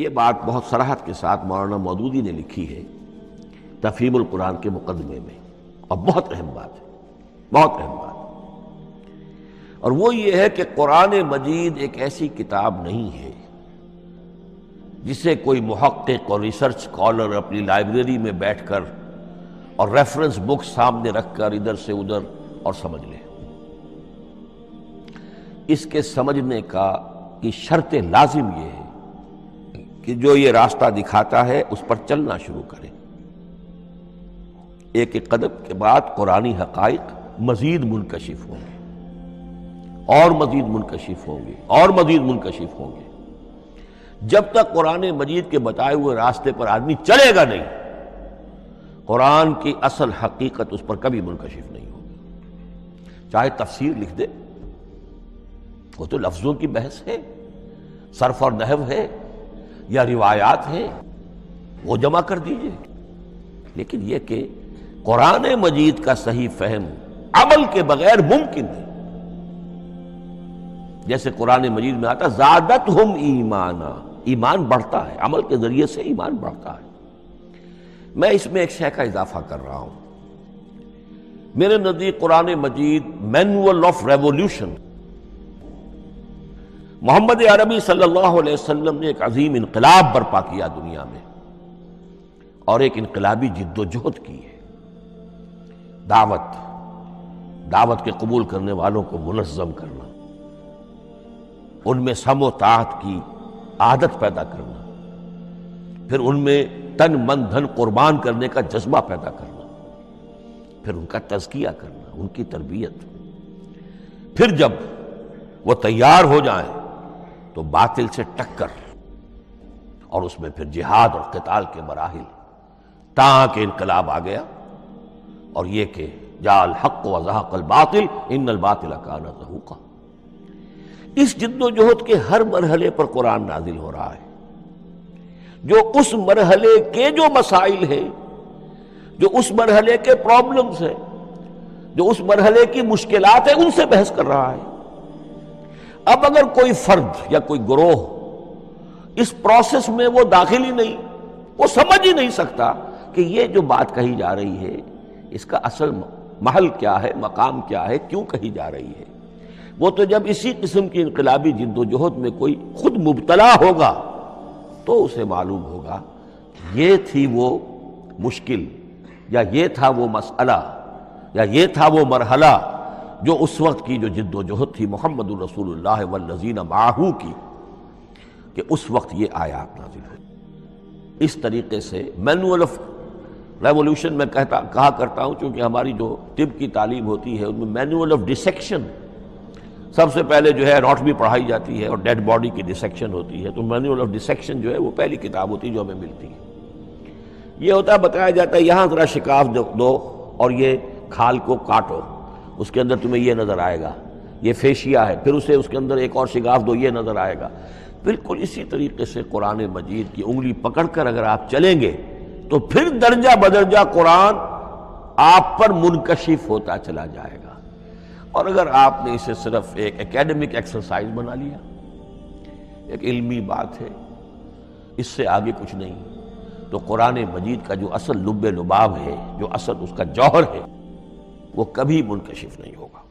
یہ بات بہت سراحت کے ساتھ مولانا مودودی نے لکھی ہے تفہیم القرآن کے مقدمے میں۔ اور بہت اہم بات ہے، بہت اہم بات اور وہ یہ ہے کہ قرآن مجید ایک ایسی کتاب نہیں ہے جسے کوئی محقق اور ریسرچ کالر اپنی لائبریری میں بیٹھ کر اور ریفرنس بک سامنے رکھ کر ادھر سے ادھر اور سمجھ لے۔ اس کے سمجھنے کا کی شرط لازم یہ ہے کہ جو یہ راستہ دکھاتا ہے اس پر چلنا شروع کرے۔ ایک ایک قدم کے بعد قرآن حقائق مزید منکشف ہوں گے۔ اور مزید منکشف ہوں گے۔ اور مزید منکشف ہوں گے۔ جب تک قرآن مجید کے بتائے ہوئے راستے پر آدمی چلے گا نہیں، قرآن کی اصل حقیقت اس پر کبھی منکشف نہیں ہوگی۔ چاہے تفسیر لکھ دے، وہ تو لفظوں کی بحث ہے، صرف اور نحو ہے۔ یا روایات ہیں، وہ جمع کر دیجیے۔ لیکن یہ کہ قرآن مجید کا صحیح فہم عمل کے بغیر ممکن ہے۔ جیسے قرآن مجید میں آتا زادت ہم ایمانا۔ ایمان بڑھتا ہے، عمل کے ذریعے سے ایمان بڑھتا ہے۔ میں اس میں ایک شے کا اضافہ کر رہا ہوں۔ میرے نزدیک Quran Majeed manual of revolution Muhammad Arabi صلی اللہ علیہ وسلم نے ایک عظیم انقلاب برپا کیا دنیا میں اور ایک انقلابی جد و جہد کی ہے۔ دعوت دعوت کے قبول کرنے والوں کو منظم کرنا، ان میں سم و طاعت کی عادت پیدا کرنا، پھر ان میں تن من دھن قربان کرنے کا جذبہ پیدا کرنا، پھر ان کا تزکیہ کرنا، ان کی تربیت۔ پھر جب وہ تیار ہو جائیں تو باطل سے ٹکر اور اس میں پھر جہاد اور قتال کے مراحل۔ تاکہ انقلاب آ گیا اور یہ کہ جا الحق و ذہق الباطل، ان الباطل کان ذہوقا اس جد و جہد کے ہر مرحلے پر قرآن نازل ہو رہا ہے۔ جو اس مرحلے کے جو مسائل ہیں، جو اس مرحلے کے پرابلمز ہیں، جو اس مرحلے کی مشکلات ہیں، ان سے بحث کر رہا ہے۔ اب اگر کوئی فرد یا کوئی گروہ اس پروسیس میں وہ داخل ہی نہیں، وہ سمجھ ہی نہیں سکتا کہ یہ جو بات کہی جا رہی ہے، اس کا اصل محل کیا ہے، مقام کیا ہے، کیوں کہی جا رہی ہے؟ وہ تو جب اسی قسم کی انقلابی جد و جہد میں کوئی خود مبتلا ہوگا تو اسے معلوم ہوگا یہ تھی وہ مشکل یا یہ تھا وہ مسئلہ یا یہ تھا وہ مرحلہ۔ جو اس وقت کی جو جد و جہد تھی محمد الرسول اللہ والذین معاہو کی، کہ اس وقت یہ آیات نازل ہوئی۔ اس طریقے سے مینول آف ریولوشن میں کہتا، کہا کرتا ہوں، چونکہ ہماری جو طب کی تعلیم ہوتی ہے، ان میں مینول آف ڈسیکشن سب سے پہلے جو ہے اناٹمی پڑھائی جاتی ہے اور ڈیڈ باڈی کی ڈسیکشن ہوتی ہے۔ تو مینول آف ڈسیکشن جو ہے وہ پہلی کتاب ہوتی ہے جو ہمیں ملتی ہے۔ یہ ہوتا ہے بتایا جاتا ہے یہاں ذرا شکاف دو، اور یہ کھال کو کاٹو۔ اس کے اندر تمہیں یہ نظر آئے گا، یہ فیشیا ہے پھر اسے اس کے اندر ایک اور شگاف دو، یہ نظر آئے گا۔ بالکل اسی طریقے سے قرآن مجید کی انگلی پکڑ کر اگر آپ چلیں گے تو پھر درجہ بدرجہ قرآن آپ پر منکشف ہوتا چلا جائے گا۔ اور اگر آپ نے اسے صرف ایک اکیڈمک ایکسرسائز بنا لیا، ایک علمی بات ہے، اس سے آگے کچھ نہیں۔ تو قرآن مجید کا جو اصل لب لباب ہے، جو اصل اس کا جوہر ہے وہ کبھی منکشف نہیں ہوگا۔